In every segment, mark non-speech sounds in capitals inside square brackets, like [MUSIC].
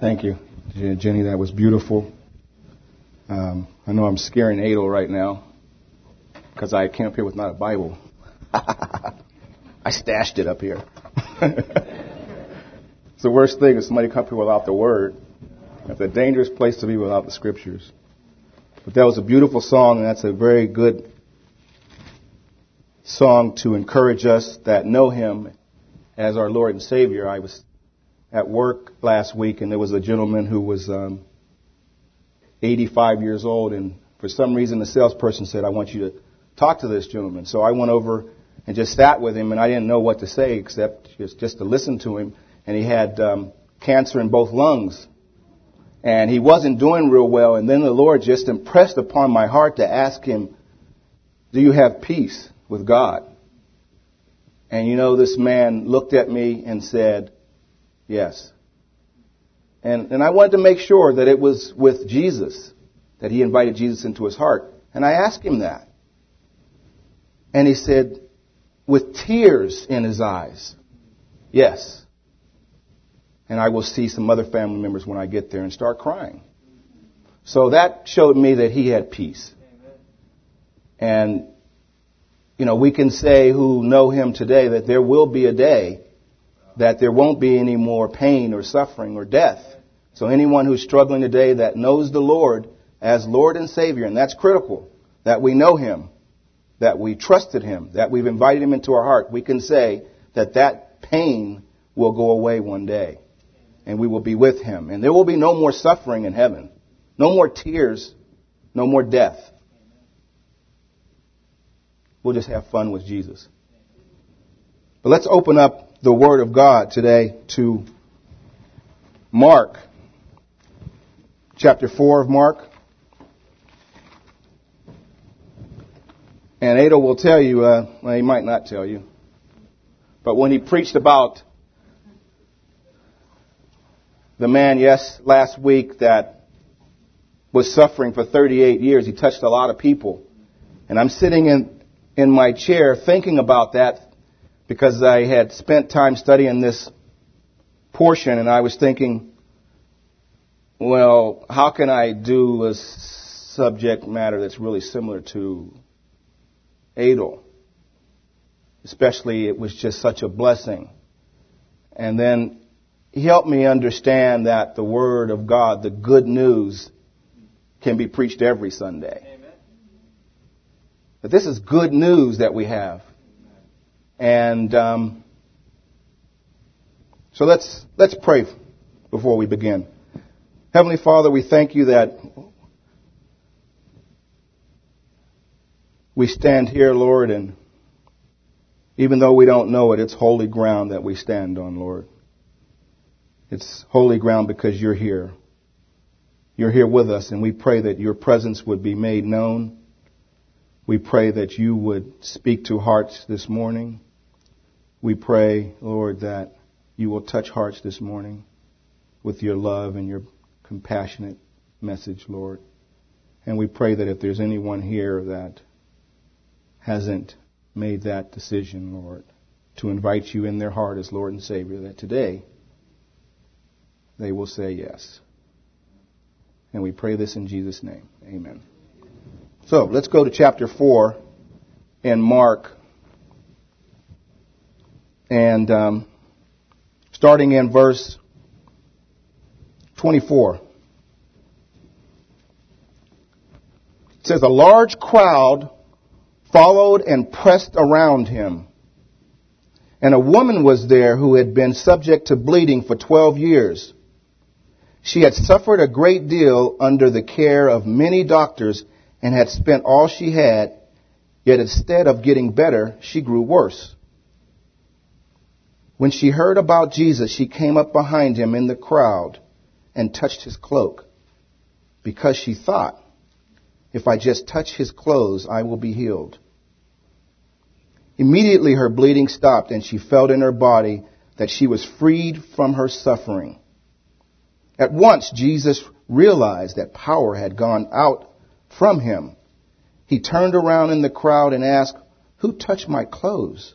Thank you, Jenny. That was beautiful. Um, I know I'm scaring Adel right now because I came up here with not a Bible. [LAUGHS] I stashed it up here. [LAUGHS] it's the worst thing if somebody come here without the Word. It's a dangerous place to be without the Scriptures. But that was a beautiful song, and that's a very good song to encourage us that know Him as our Lord and Savior. I was at work last week, and there was a gentleman who was um, 85 years old, and for some reason the salesperson said, "I want you to talk to this gentleman." So I went over and just sat with him, and I didn't know what to say except just, just to listen to him. And he had um, cancer in both lungs, and he wasn't doing real well. And then the Lord just impressed upon my heart to ask him, "Do you have peace with God?" And you know, this man looked at me and said, Yes. And, and I wanted to make sure that it was with Jesus, that he invited Jesus into his heart. And I asked him that. And he said, with tears in his eyes, yes. And I will see some other family members when I get there and start crying. So that showed me that he had peace. And, you know, we can say who know him today that there will be a day that there won't be any more pain or suffering or death. So anyone who's struggling today that knows the Lord as Lord and Savior, and that's critical, that we know Him, that we trusted Him, that we've invited Him into our heart, we can say that that pain will go away one day. And we will be with Him. And there will be no more suffering in heaven. No more tears. No more death. We'll just have fun with Jesus. But let's open up the Word of God today to Mark, chapter 4 of Mark. And Ada will tell you, uh, well, he might not tell you, but when he preached about the man, yes, last week that was suffering for 38 years, he touched a lot of people. And I'm sitting in, in my chair thinking about that because I had spent time studying this portion and I was thinking, well, how can I do a subject matter that's really similar to Adel? Especially it was just such a blessing. And then he helped me understand that the Word of God, the good news, can be preached every Sunday. Amen. But this is good news that we have. And um, so let's let's pray before we begin. Heavenly Father, we thank you that we stand here, Lord, and even though we don't know it, it's holy ground that we stand on, Lord. It's holy ground because you're here. You're here with us, and we pray that your presence would be made known. We pray that you would speak to hearts this morning. We pray, Lord, that you will touch hearts this morning with your love and your compassionate message, Lord. And we pray that if there's anyone here that hasn't made that decision, Lord, to invite you in their heart as Lord and Savior, that today they will say yes. And we pray this in Jesus' name. Amen. So let's go to chapter 4 in Mark and um, starting in verse 24. It says, A large crowd followed and pressed around him. And a woman was there who had been subject to bleeding for 12 years. She had suffered a great deal under the care of many doctors and had spent all she had, yet instead of getting better, she grew worse. When she heard about Jesus, she came up behind him in the crowd and touched his cloak because she thought, if I just touch his clothes, I will be healed. Immediately her bleeding stopped and she felt in her body that she was freed from her suffering. At once Jesus realized that power had gone out from him. He turned around in the crowd and asked, who touched my clothes?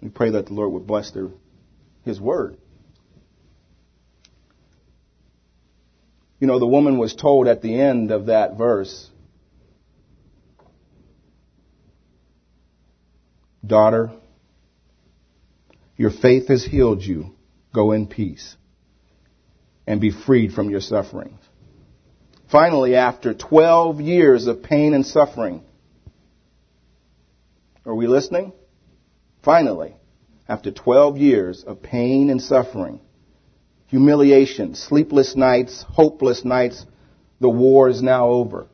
We pray that the Lord would bless their, His word. You know, the woman was told at the end of that verse, Daughter, your faith has healed you. Go in peace and be freed from your sufferings. Finally, after 12 years of pain and suffering, are we listening? Finally, after 12 years of pain and suffering, humiliation, sleepless nights, hopeless nights, the war is now over.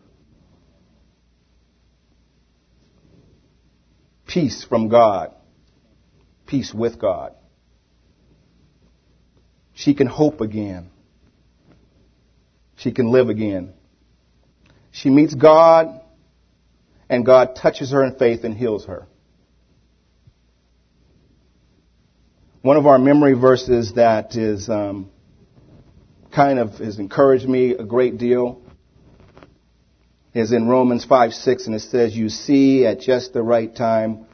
Peace from God. Peace with God. She can hope again. She can live again. She meets God, and God touches her in faith and heals her. One of our memory verses that is um, kind of has encouraged me a great deal is in Romans 5 6, and it says, You see, at just the right time,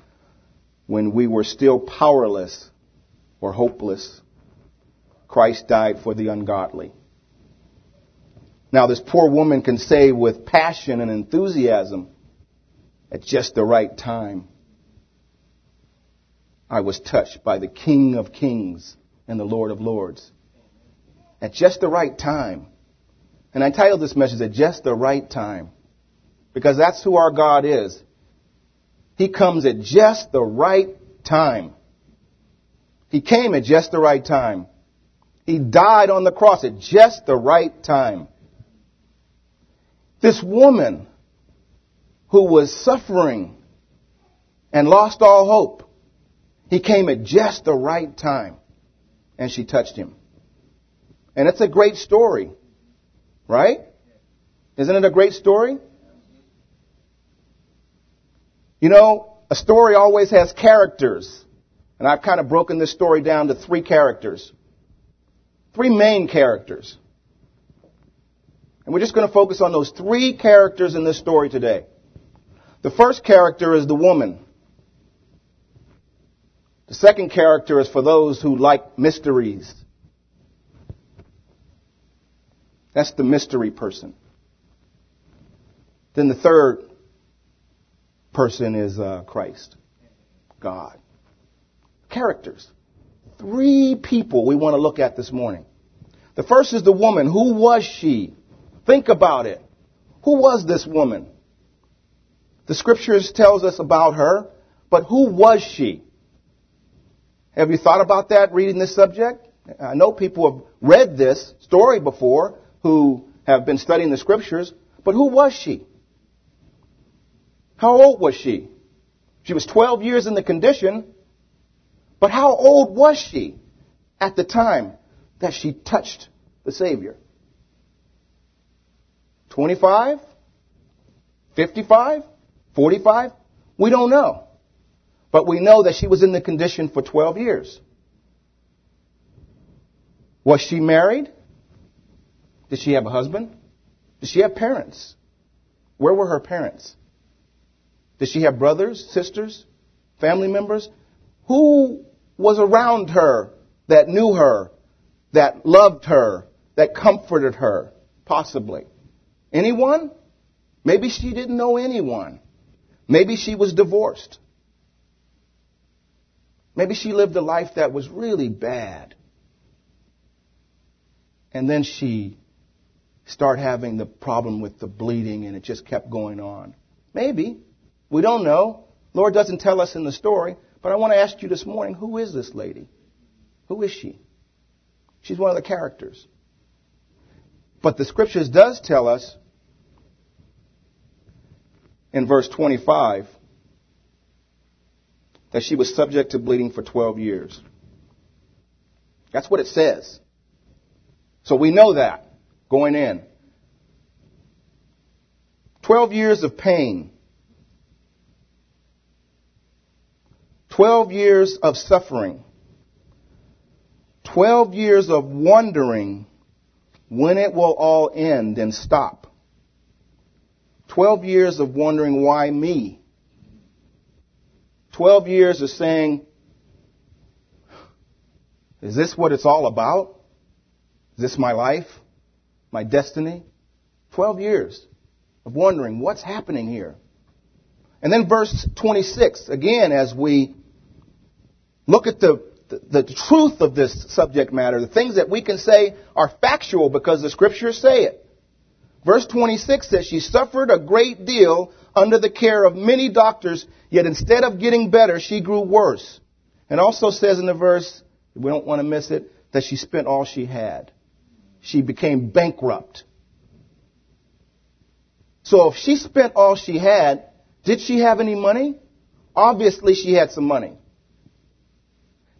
when we were still powerless or hopeless, Christ died for the ungodly. Now, this poor woman can say with passion and enthusiasm, at just the right time, I was touched by the King of Kings and the Lord of Lords. At just the right time. And I titled this message at just the right time. Because that's who our God is. He comes at just the right time. He came at just the right time. He died on the cross at just the right time. This woman who was suffering and lost all hope, he came at just the right time and she touched him. And it's a great story, right? Isn't it a great story? You know, a story always has characters. And I've kind of broken this story down to three characters. Three main characters. And we're just going to focus on those three characters in this story today. The first character is the woman. The second character is for those who like mysteries. That's the mystery person. Then the third person is uh, Christ, God. Characters. Three people we want to look at this morning. The first is the woman. Who was she? Think about it. Who was this woman? The scriptures tells us about her, but who was she? Have you thought about that reading this subject? I know people have read this story before who have been studying the scriptures, but who was she? How old was she? She was 12 years in the condition, but how old was she at the time that she touched the Savior? 25? 55? 45? We don't know. But we know that she was in the condition for 12 years. Was she married? Did she have a husband? Did she have parents? Where were her parents? Did she have brothers, sisters, family members? Who was around her that knew her, that loved her, that comforted her? Possibly. Anyone? Maybe she didn't know anyone. Maybe she was divorced. Maybe she lived a life that was really bad. And then she started having the problem with the bleeding and it just kept going on. Maybe. We don't know. Lord doesn't tell us in the story, but I want to ask you this morning, who is this lady? Who is she? She's one of the characters. But the scriptures does tell us in verse 25 that she was subject to bleeding for 12 years. That's what it says. So we know that going in. 12 years of pain. 12 years of suffering. 12 years of wondering when it will all end and stop. 12 years of wondering why me. 12 years of saying, is this what it's all about? Is this my life? My destiny? 12 years of wondering what's happening here. And then verse 26, again, as we look at the, the, the, truth of this subject matter, the things that we can say are factual because the scriptures say it. Verse 26 says, She suffered a great deal under the care of many doctors, yet instead of getting better, she grew worse. And also says in the verse, we don't want to miss it, that she spent all she had. She became bankrupt. So if she spent all she had, did she have any money? Obviously she had some money.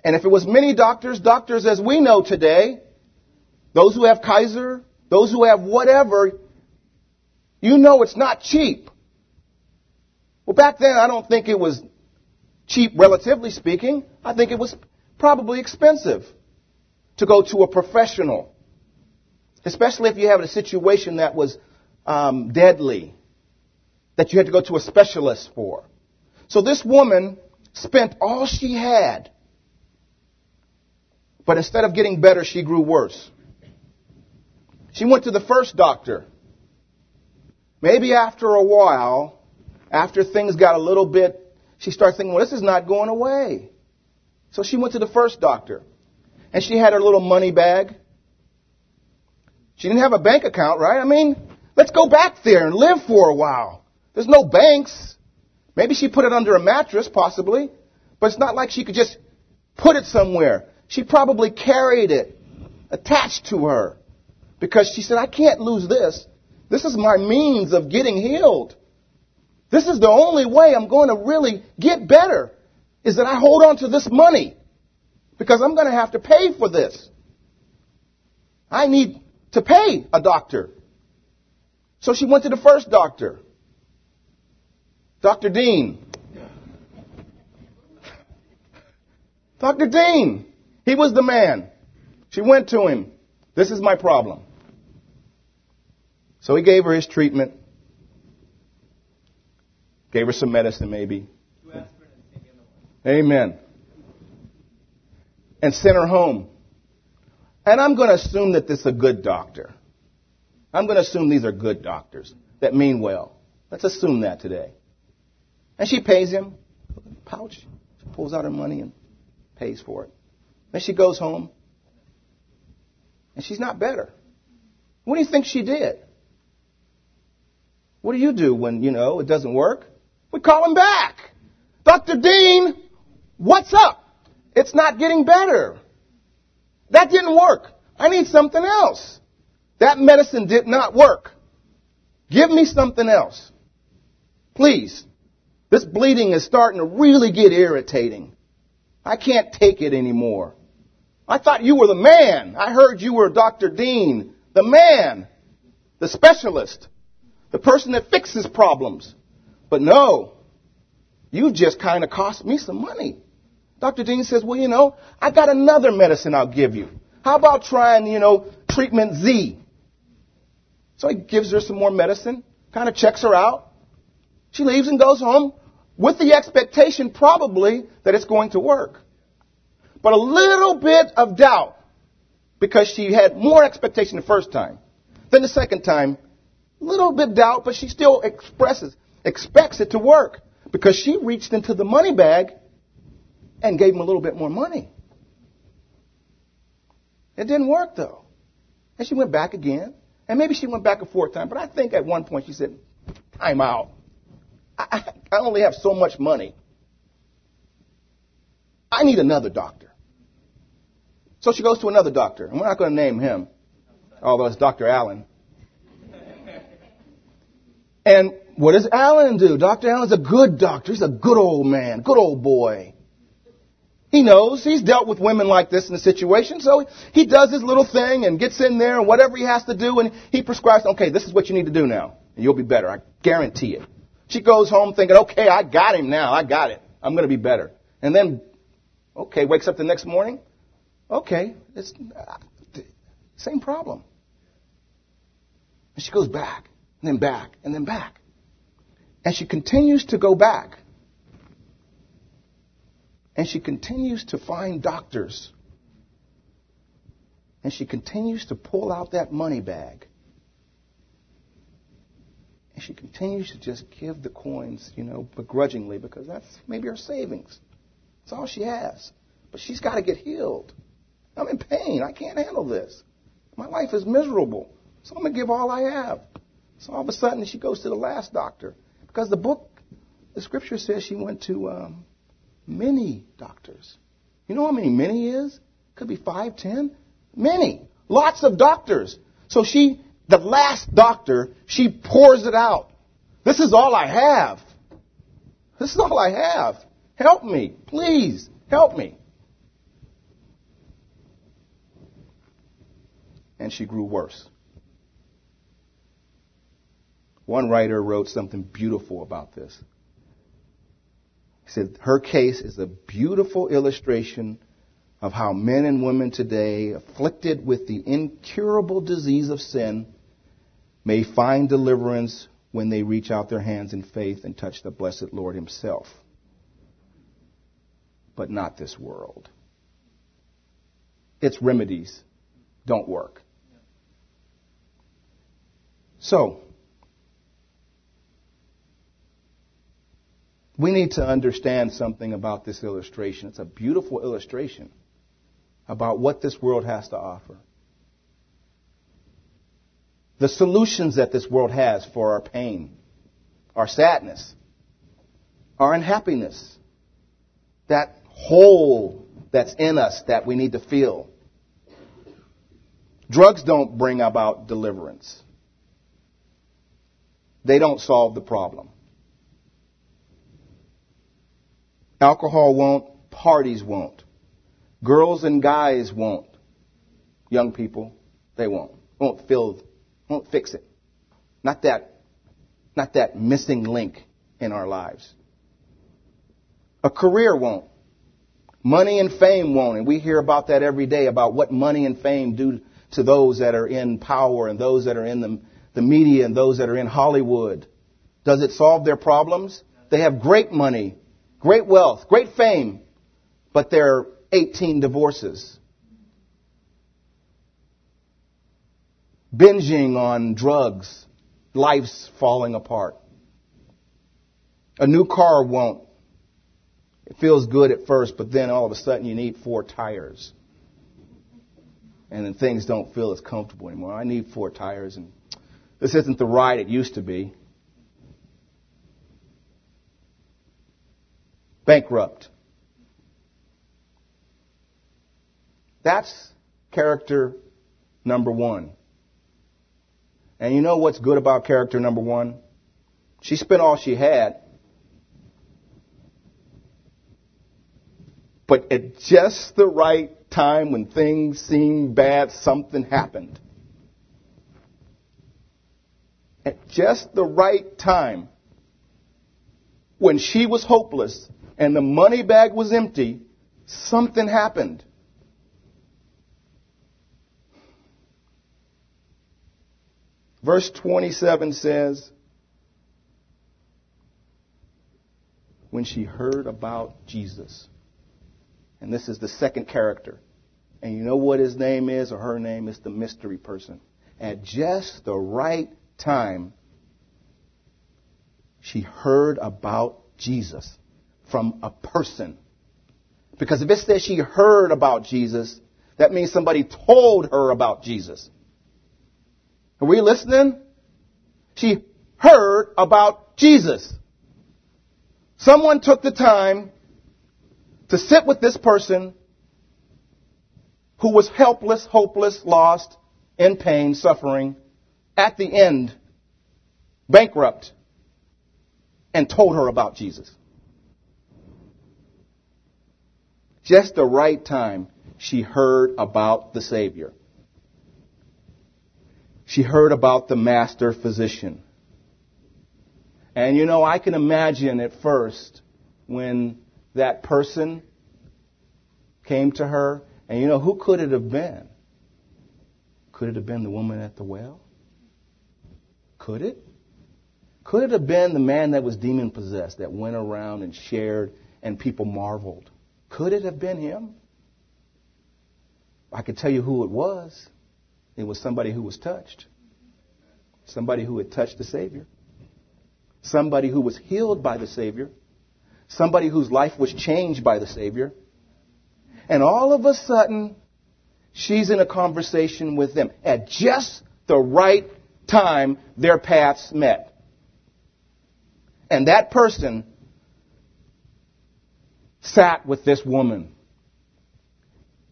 And if it was many doctors, doctors as we know today, those who have Kaiser, those who have whatever, you know it's not cheap. Well, back then I don't think it was cheap relatively speaking. I think it was probably expensive to go to a professional. Especially if you have a situation that was um, deadly that you had to go to a specialist for. So this woman spent all she had, but instead of getting better, she grew worse. She went to the first doctor. Maybe after a while, after things got a little bit, she started thinking, well, this is not going away. So she went to the first doctor. And she had her little money bag. She didn't have a bank account, right? I mean, Let's go back there and live for a while. There's no banks. Maybe she put it under a mattress, possibly, but it's not like she could just put it somewhere. She probably carried it attached to her because she said, I can't lose this. This is my means of getting healed. This is the only way I'm going to really get better is that I hold on to this money because I'm going to have to pay for this. I need to pay a doctor. So she went to the first doctor, Dr. Dean. Dr. Dean, he was the man. She went to him. This is my problem. So he gave her his treatment. Gave her some medicine, maybe. Amen. And sent her home. And I'm going to assume that this is a good doctor. I'm going to assume these are good doctors that mean well. Let's assume that today. And she pays him. Pouch. She pulls out her money and pays for it. Then she goes home. And she's not better. What do you think she did? What do you do when, you know, it doesn't work? We call him back. Dr. Dean, what's up? It's not getting better. That didn't work. I need something else. That medicine did not work. Give me something else. Please. This bleeding is starting to really get irritating. I can't take it anymore. I thought you were the man. I heard you were Dr. Dean, the man, the specialist, the person that fixes problems. But no, you just kind of cost me some money. Dr. Dean says, well, you know, I got another medicine I'll give you. How about trying, you know, treatment Z? So he gives her some more medicine, kind of checks her out. She leaves and goes home with the expectation probably that it's going to work. But a little bit of doubt because she had more expectation the first time. Then the second time, little bit doubt, but she still expresses, expects it to work because she reached into the money bag and gave him a little bit more money. It didn't work though. And she went back again and maybe she went back a fourth time, but I think at one point she said, I'm out. I, I only have so much money. I need another doctor. So she goes to another doctor, and we're not going to name him, although it's Dr. Allen. And what does Alan do? Dr. Allen's a good doctor. He's a good old man, good old boy. He knows. He's dealt with women like this in a situation. So he does his little thing and gets in there and whatever he has to do and he prescribes, okay, this is what you need to do now. And you'll be better. I guarantee it. She goes home thinking, okay, I got him now. I got it. I'm going to be better. And then, okay, wakes up the next morning. Okay, it's uh, same problem. And she goes back and then back and then back. And she continues to go back. And she continues to find doctors. And she continues to pull out that money bag. And she continues to just give the coins, you know, begrudgingly because that's maybe her savings. That's all she has. But she's got to get healed. I'm in pain. I can't handle this. My life is miserable. So I'm going to give all I have. So all of a sudden she goes to the last doctor. Because the book, the scripture says she went to um, many doctors. You know how many many is? Could be five, ten. Many. Lots of doctors. So she, the last doctor, she pours it out. This is all I have. This is all I have. Help me. Please. Help me. And she grew worse. One writer wrote something beautiful about this. He said, Her case is a beautiful illustration of how men and women today, afflicted with the incurable disease of sin, may find deliverance when they reach out their hands in faith and touch the blessed Lord Himself. But not this world. Its remedies don't work. So, we need to understand something about this illustration. It's a beautiful illustration about what this world has to offer. The solutions that this world has for our pain, our sadness, our unhappiness, that hole that's in us that we need to fill. Drugs don't bring about deliverance. They don't solve the problem. Alcohol won't. Parties won't. Girls and guys won't. Young people, they won't. Won't fill, won't fix it. Not that, not that missing link in our lives. A career won't. Money and fame won't. And we hear about that every day about what money and fame do to those that are in power and those that are in the, the media and those that are in Hollywood. Does it solve their problems? They have great money great wealth, great fame, but there are 18 divorces. Binging on drugs, life's falling apart. A new car won't. It feels good at first, but then all of a sudden you need four tires. And then things don't feel as comfortable anymore. I need four tires and this isn't the ride it used to be. Bankrupt. That's character number one. And you know what's good about character number one? She spent all she had. But at just the right time when things seemed bad, something happened. At just the right time, when she was hopeless, and the money bag was empty, something happened. Verse 27 says, when she heard about Jesus. And this is the second character. And you know what his name is or her name is the mystery person. At just the right time, she heard about Jesus from a person. Because if it says she heard about Jesus, that means somebody told her about Jesus. Are we listening? She heard about Jesus. Someone took the time to sit with this person who was helpless, hopeless, lost, in pain, suffering, at the end, bankrupt, and told her about Jesus. Just the right time, she heard about the Savior. She heard about the master physician. And you know, I can imagine at first when that person came to her, and you know, who could it have been? Could it have been the woman at the well? Could it? Could it have been the man that was demon possessed that went around and shared and people marveled? Could it have been him? I could tell you who it was. It was somebody who was touched. Somebody who had touched the Savior. Somebody who was healed by the Savior. Somebody whose life was changed by the Savior. And all of a sudden, she's in a conversation with them. At just the right time, their paths met. And that person sat with this woman.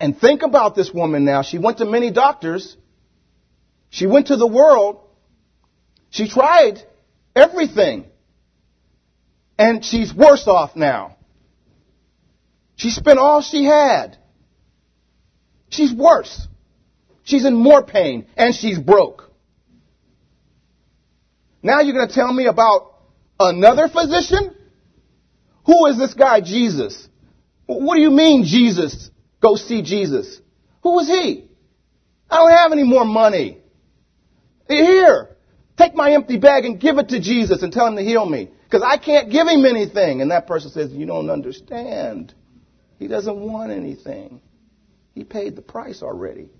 And think about this woman now. She went to many doctors. She went to the world. She tried everything. And she's worse off now. She spent all she had. She's worse. She's in more pain and she's broke. Now you're going to tell me about another physician? Who is this guy, Jesus? What do you mean, Jesus? Go see Jesus. Who is he? I don't have any more money. Here, take my empty bag and give it to Jesus and tell him to heal me. Because I can't give him anything. And that person says, You don't understand. He doesn't want anything. He paid the price already.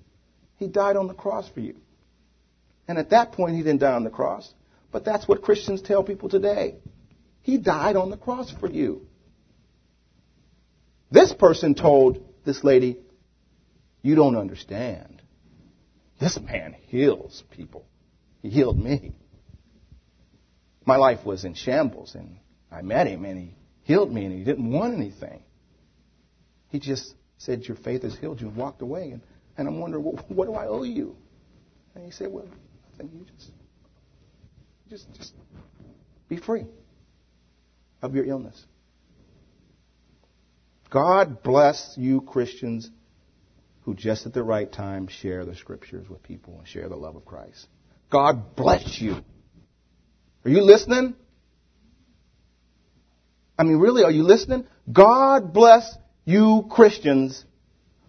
He died on the cross for you. And at that point, he didn't die on the cross. But that's what Christians tell people today. He died on the cross for you. This person told this lady, You don't understand. This man heals people. He healed me. My life was in shambles, and I met him, and he healed me, and he didn't want anything. He just said, Your faith has healed you, and walked away. And, and I'm wondering, well, What do I owe you? And he said, Well, I think you just, just, just be free of your illness. God bless you, Christians, who just at the right time share the scriptures with people and share the love of Christ. God bless you. Are you listening? I mean, really, are you listening? God bless you, Christians,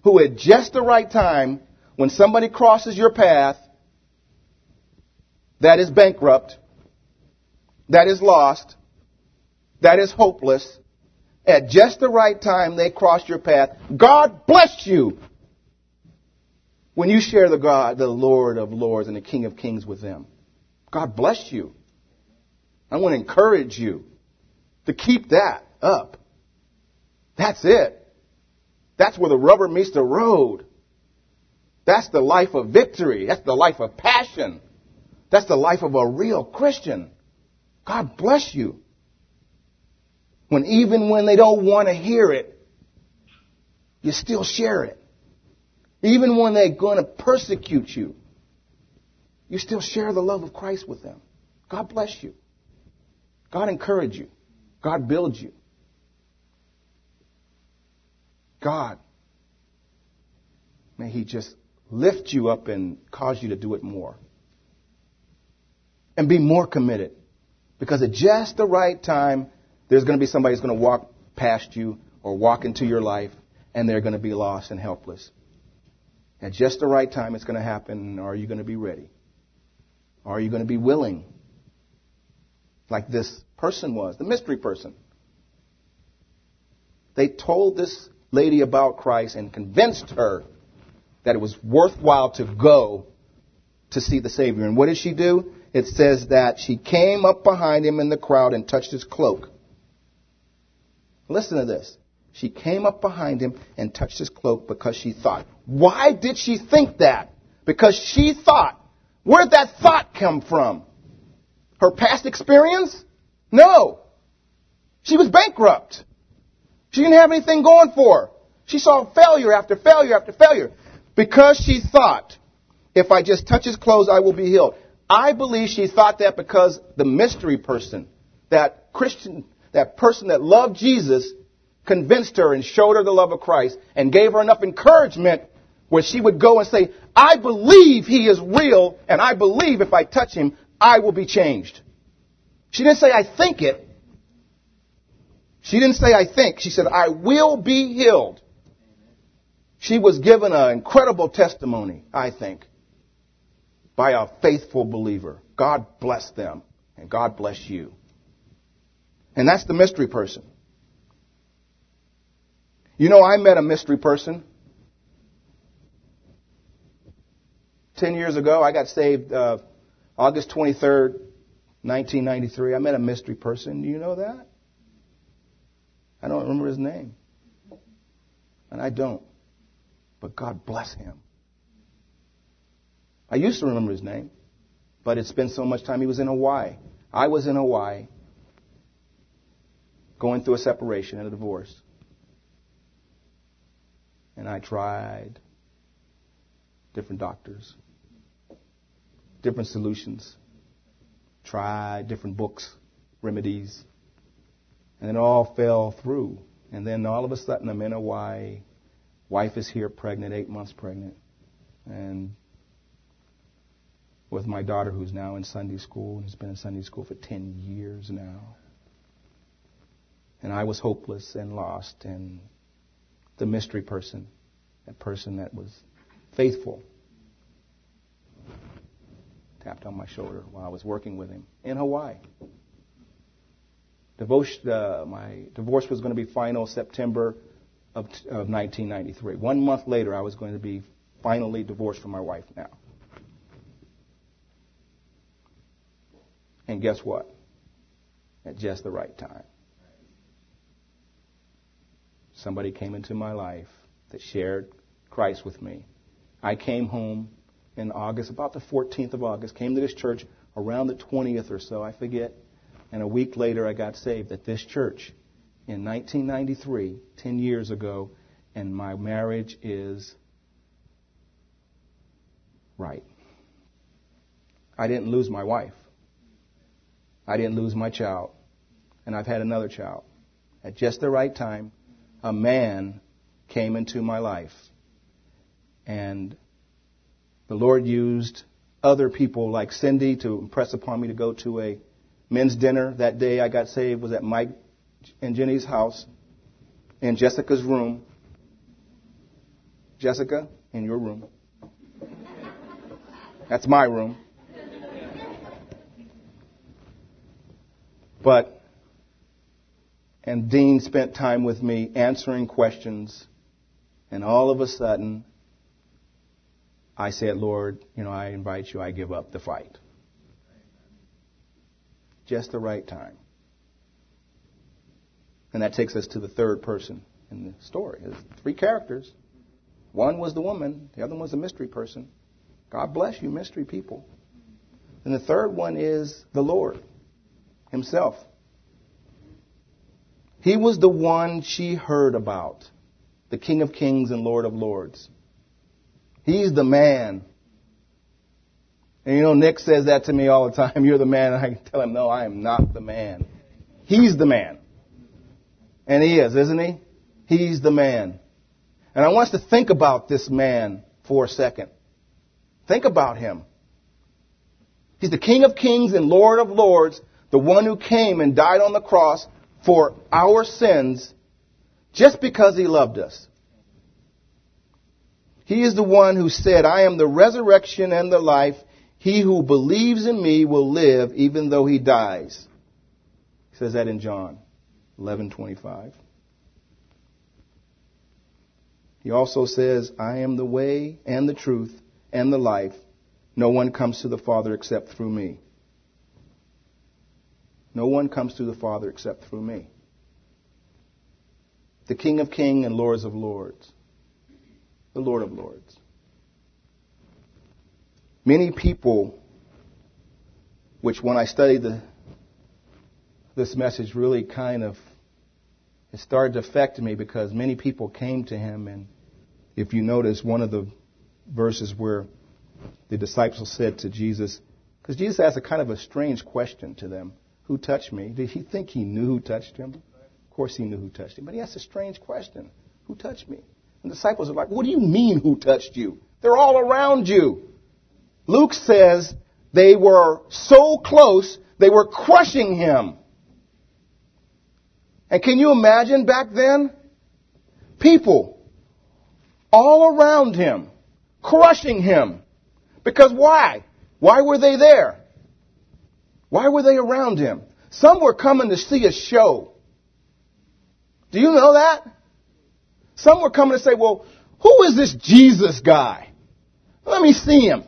who at just the right time, when somebody crosses your path that is bankrupt, that is lost, that is hopeless, at just the right time they cross your path. God bless you when you share the God, the Lord of Lords and the King of Kings with them. God bless you. I want to encourage you to keep that up. That's it. That's where the rubber meets the road. That's the life of victory. That's the life of passion. That's the life of a real Christian. God bless you. When even when they don't want to hear it, you still share it. Even when they're going to persecute you, you still share the love of Christ with them. God bless you. God encourage you. God build you. God, may He just lift you up and cause you to do it more. And be more committed. Because at just the right time, there's going to be somebody who's going to walk past you or walk into your life, and they're going to be lost and helpless. At just the right time, it's going to happen. Are you going to be ready? Are you going to be willing? Like this person was, the mystery person. They told this lady about Christ and convinced her that it was worthwhile to go to see the Savior. And what did she do? It says that she came up behind him in the crowd and touched his cloak. Listen to this. She came up behind him and touched his cloak because she thought. Why did she think that? Because she thought. Where did that thought come from? Her past experience? No. She was bankrupt. She didn't have anything going for her. She saw failure after failure after failure. Because she thought, if I just touch his clothes, I will be healed. I believe she thought that because the mystery person, that Christian that person that loved Jesus convinced her and showed her the love of Christ and gave her enough encouragement where she would go and say, I believe he is real and I believe if I touch him, I will be changed. She didn't say, I think it. She didn't say, I think. She said, I will be healed. She was given an incredible testimony, I think, by a faithful believer. God bless them and God bless you. And that's the mystery person. You know, I met a mystery person. Ten years ago, I got saved uh, August 23rd, 1993. I met a mystery person. Do you know that? I don't remember his name. And I don't. But God bless him. I used to remember his name, but it's been so much time. He was in Hawaii. I was in Hawaii going through a separation and a divorce. And I tried different doctors, different solutions, tried different books, remedies, and it all fell through. And then all of a sudden, I'm in Hawaii. Wife is here, pregnant, eight months pregnant, and with my daughter who's now in Sunday school and has been in Sunday school for 10 years now. And I was hopeless and lost and the mystery person, that person that was faithful, tapped on my shoulder while I was working with him in Hawaii. Uh, my divorce was going to be final September of, of 1993. One month later, I was going to be finally divorced from my wife now. And guess what? At just the right time. Somebody came into my life that shared Christ with me. I came home in August, about the 14th of August, came to this church around the 20th or so, I forget. And a week later, I got saved at this church in 1993, 10 years ago, and my marriage is right. I didn't lose my wife. I didn't lose my child. And I've had another child. At just the right time, a man came into my life. And the Lord used other people like Cindy to impress upon me to go to a men's dinner that day I got saved was at Mike and Jenny's house in Jessica's room. Jessica, in your room. That's my room. But, and Dean spent time with me answering questions, and all of a sudden, I said, Lord, you know, I invite you, I give up the fight just the right time. And that takes us to the third person in the story. There's three characters. One was the woman, the other one was the mystery person. God bless you, mystery people. And the third one is the Lord Himself. He was the one she heard about, the King of Kings and Lord of Lords. He's the man and you know, Nick says that to me all the time. [LAUGHS] You're the man. And I tell him, no, I am not the man. He's the man. And he is, isn't he? He's the man. And I want us to think about this man for a second. Think about him. He's the King of Kings and Lord of Lords, the one who came and died on the cross for our sins just because he loved us. He is the one who said, I am the resurrection and the life. He who believes in me will live even though he dies. He says that in John 11:25. He also says, I am the way and the truth and the life. No one comes to the Father except through me. No one comes to the Father except through me. The King of Kings and Lords of Lords. The Lord of Lords. Many people, which when I studied the, this message really kind of, it started to affect me because many people came to him and if you notice one of the verses where the disciples said to Jesus, because Jesus asked a kind of a strange question to them, who touched me? Did he think he knew who touched him? Of course, he knew who touched him, but he asked a strange question Who touched me? And the disciples are like, What do you mean, who touched you? They're all around you. Luke says they were so close, they were crushing him. And can you imagine back then? People all around him, crushing him. Because why? Why were they there? Why were they around him? Some were coming to see a show. Do you know that? Some were coming to say, well, who is this Jesus guy? Let me see him.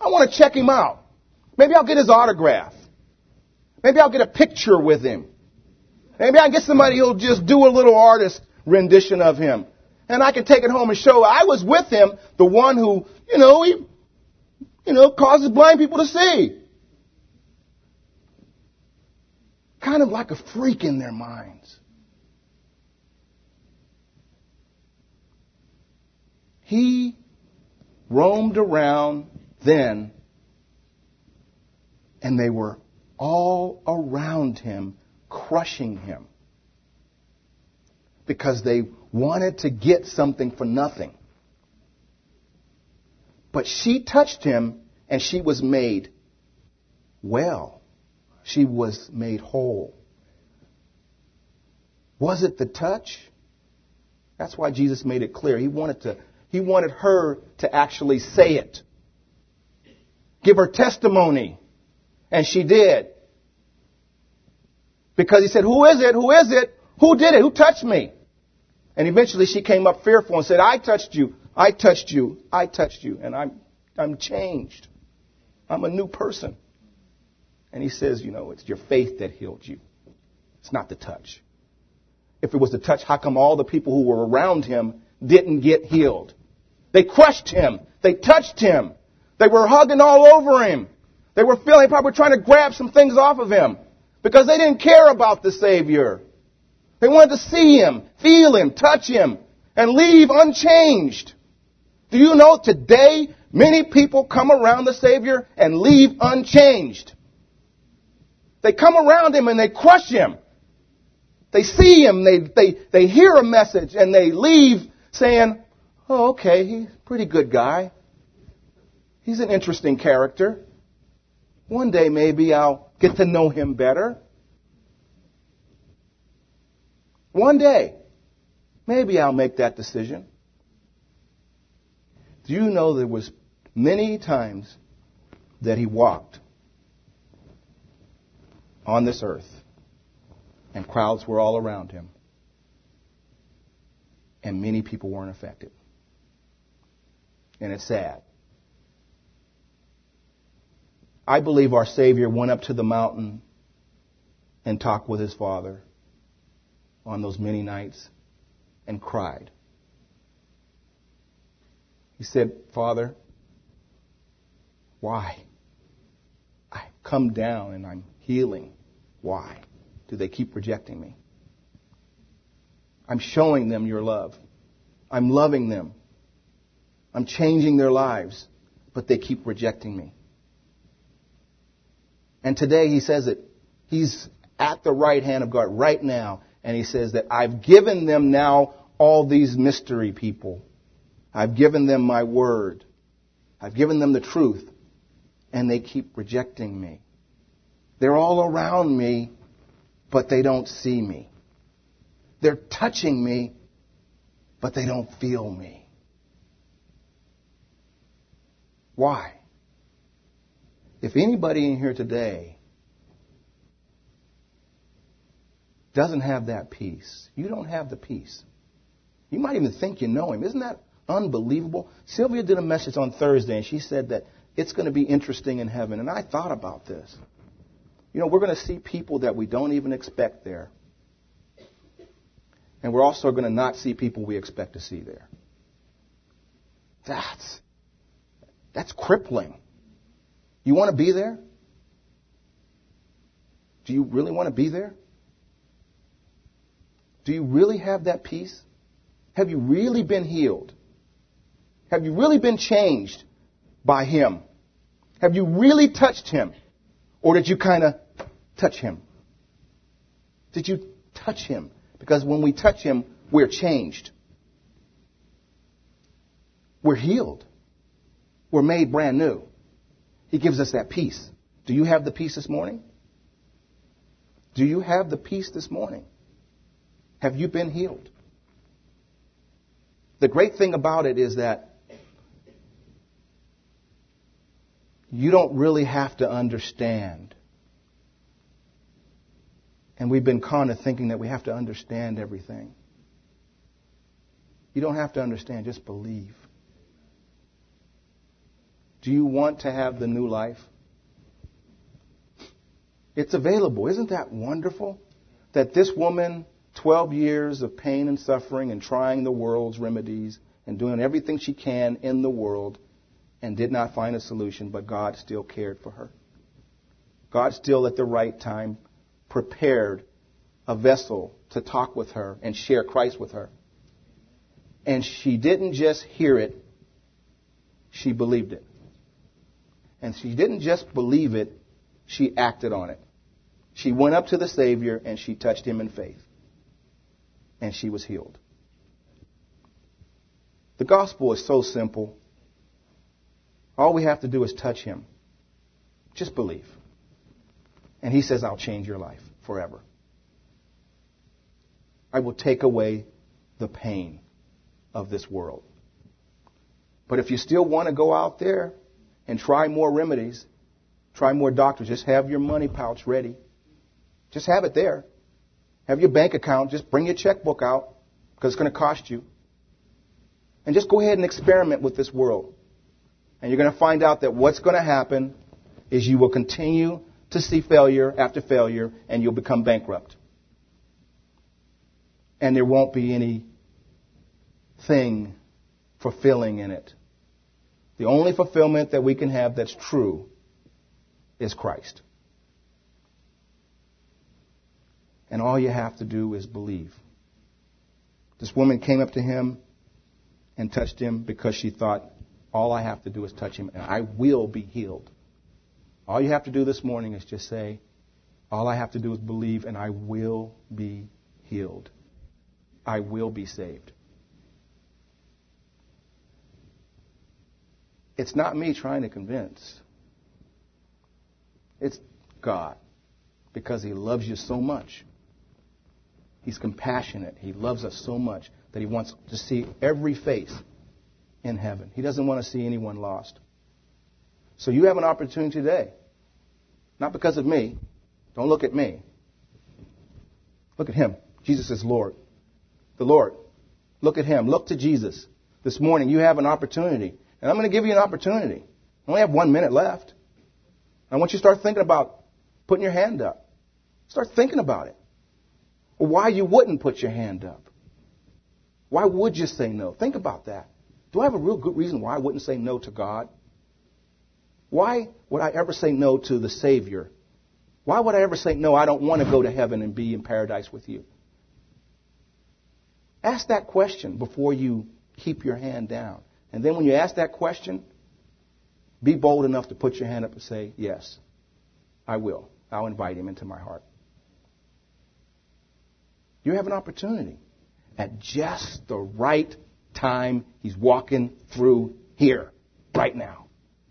I want to check him out. Maybe I'll get his autograph. Maybe I'll get a picture with him. Maybe I get somebody who'll just do a little artist rendition of him. And I can take it home and show I was with him, the one who, you know, he, you know, causes blind people to see. Kind of like a freak in their minds. He roamed around then, and they were all around him, crushing him. Because they wanted to get something for nothing. But she touched him, and she was made well. She was made whole. Was it the touch? That's why Jesus made it clear. He wanted to he wanted her to actually say it. Give her testimony. And she did. Because he said, Who is it? Who is it? Who did it? Who touched me? And eventually she came up fearful and said, I touched you. I touched you. I touched you. And I'm, I'm changed. I'm a new person. And he says, You know, it's your faith that healed you. It's not the touch. If it was the touch, how come all the people who were around him didn't get healed? They crushed him. They touched him. They were hugging all over him. They were feeling, probably trying to grab some things off of him because they didn't care about the Savior. They wanted to see him, feel him, touch him, and leave unchanged. Do you know today many people come around the Savior and leave unchanged? They come around him and they crush him. They see him, they, they, they hear a message, and they leave saying, Oh, okay, he's a pretty good guy. He's an interesting character. One day maybe I'll get to know him better. One day, maybe I'll make that decision. Do you know there was many times that he walked on this earth and crowds were all around him and many people weren't affected. And it's sad. I believe our Savior went up to the mountain and talked with his Father on those many nights and cried. He said, Father, why? I come down and I'm healing. Why do they keep rejecting me? I'm showing them your love. I'm loving them. I'm changing their lives, but they keep rejecting me. And today he says it. he's at the right hand of God right now, and he says that I've given them now all these mystery people. I've given them my word. I've given them the truth, and they keep rejecting me. They're all around me, but they don't see me. They're touching me, but they don't feel me. Why? If anybody in here today doesn't have that peace, you don't have the peace. You might even think you know him. Isn't that unbelievable? Sylvia did a message on Thursday and she said that it's going to be interesting in heaven. And I thought about this. You know, we're going to see people that we don't even expect there. And we're also going to not see people we expect to see there. That's that's crippling. You want to be there? Do you really want to be there? Do you really have that peace? Have you really been healed? Have you really been changed by Him? Have you really touched Him? Or did you kind of touch Him? Did you touch Him? Because when we touch Him, we're changed. We're healed. We're made brand new. He gives us that peace. Do you have the peace this morning? Do you have the peace this morning? Have you been healed? The great thing about it is that you don't really have to understand. And we've been conned to thinking that we have to understand everything. You don't have to understand, just believe. Do you want to have the new life? It's available. Isn't that wonderful? That this woman, 12 years of pain and suffering and trying the world's remedies and doing everything she can in the world and did not find a solution, but God still cared for her. God still, at the right time, prepared a vessel to talk with her and share Christ with her. And she didn't just hear it, she believed it. And she didn't just believe it, she acted on it. She went up to the Savior and she touched him in faith. And she was healed. The gospel is so simple. All we have to do is touch him. Just believe. And he says, I'll change your life forever. I will take away the pain of this world. But if you still want to go out there and try more remedies, try more doctors, just have your money pouch ready. Just have it there. Have your bank account, just bring your checkbook out because it's going to cost you. And just go ahead and experiment with this world. And you're going to find out that what's going to happen is you will continue to see failure after failure and you'll become bankrupt. And there won't be any thing fulfilling in it. The only fulfillment that we can have that's true is Christ. And all you have to do is believe. This woman came up to him and touched him because she thought, all I have to do is touch him and I will be healed. All you have to do this morning is just say, all I have to do is believe and I will be healed. I will be saved. It's not me trying to convince. It's God. Because He loves you so much. He's compassionate. He loves us so much that He wants to see every face in heaven. He doesn't want to see anyone lost. So you have an opportunity today. Not because of me. Don't look at me. Look at Him. Jesus is Lord. The Lord. Look at Him. Look to Jesus. This morning you have an opportunity and I'm going to give you an opportunity. I only have one minute left. I want you to start thinking about putting your hand up. Start thinking about it. Why you wouldn't put your hand up. Why would you say no? Think about that. Do I have a real good reason why I wouldn't say no to God? Why would I ever say no to the Savior? Why would I ever say no, I don't want to go to heaven and be in paradise with you? Ask that question before you keep your hand down. And then when you ask that question, be bold enough to put your hand up and say, Yes, I will. I'll invite him into my heart. You have an opportunity. At just the right time, he's walking through here, right now.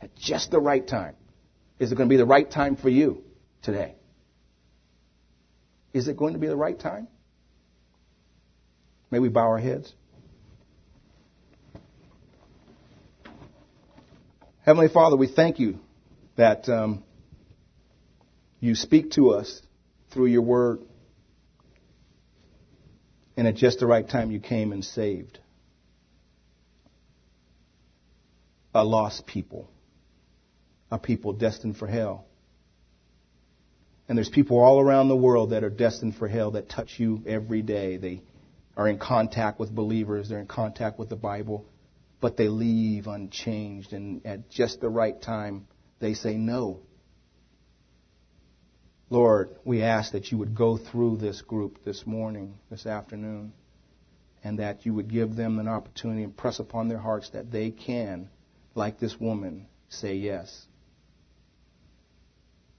At just the right time. Is it going to be the right time for you today? Is it going to be the right time? May we bow our heads? Heavenly Father, we thank you that um, you speak to us through your word. And at just the right time, you came and saved a lost people, a people destined for hell. And there's people all around the world that are destined for hell that touch you every day. They are in contact with believers, they're in contact with the Bible but they leave unchanged, and at just the right time, they say no. Lord, we ask that you would go through this group this morning, this afternoon, and that you would give them an opportunity and press upon their hearts that they can, like this woman, say yes.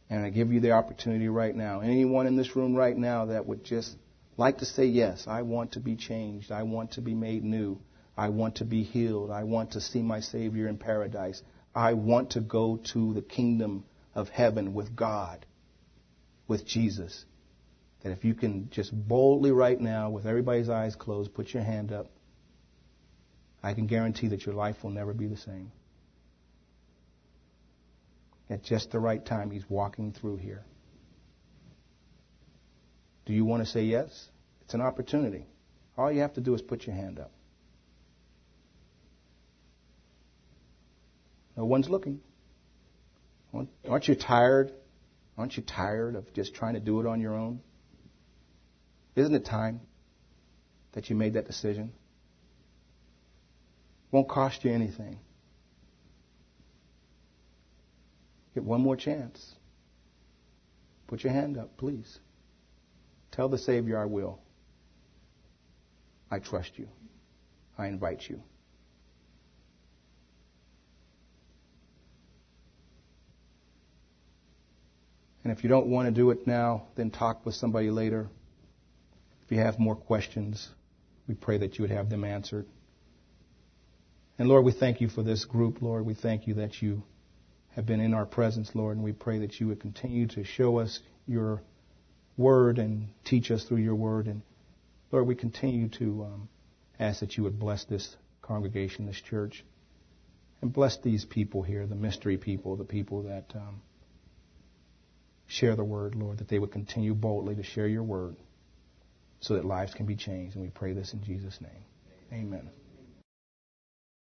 And I give you the opportunity right now. Anyone in this room right now that would just like to say yes. I want to be changed. I want to be made new. I want to be healed. I want to see my Savior in paradise. I want to go to the kingdom of heaven with God, with Jesus. That if you can just boldly right now, with everybody's eyes closed, put your hand up, I can guarantee that your life will never be the same. At just the right time, He's walking through here. Do you want to say yes? It's an opportunity. All you have to do is put your hand up. No one's looking. Aren't you tired? Aren't you tired of just trying to do it on your own? Isn't it time that you made that decision? Won't cost you anything. Get one more chance. Put your hand up, please. Tell the Savior, I will. I trust you. I invite you. And if you don't want to do it now, then talk with somebody later. If you have more questions, we pray that you would have them answered. And Lord, we thank you for this group, Lord. We thank you that you have been in our presence, Lord, and we pray that you would continue to show us your word and teach us through your word. And Lord, we continue to um, ask that you would bless this congregation, this church, and bless these people here, the mystery people, the people that um, share the word, Lord, that they would continue boldly to share your word so that lives can be changed. And we pray this in Jesus' name. Amen.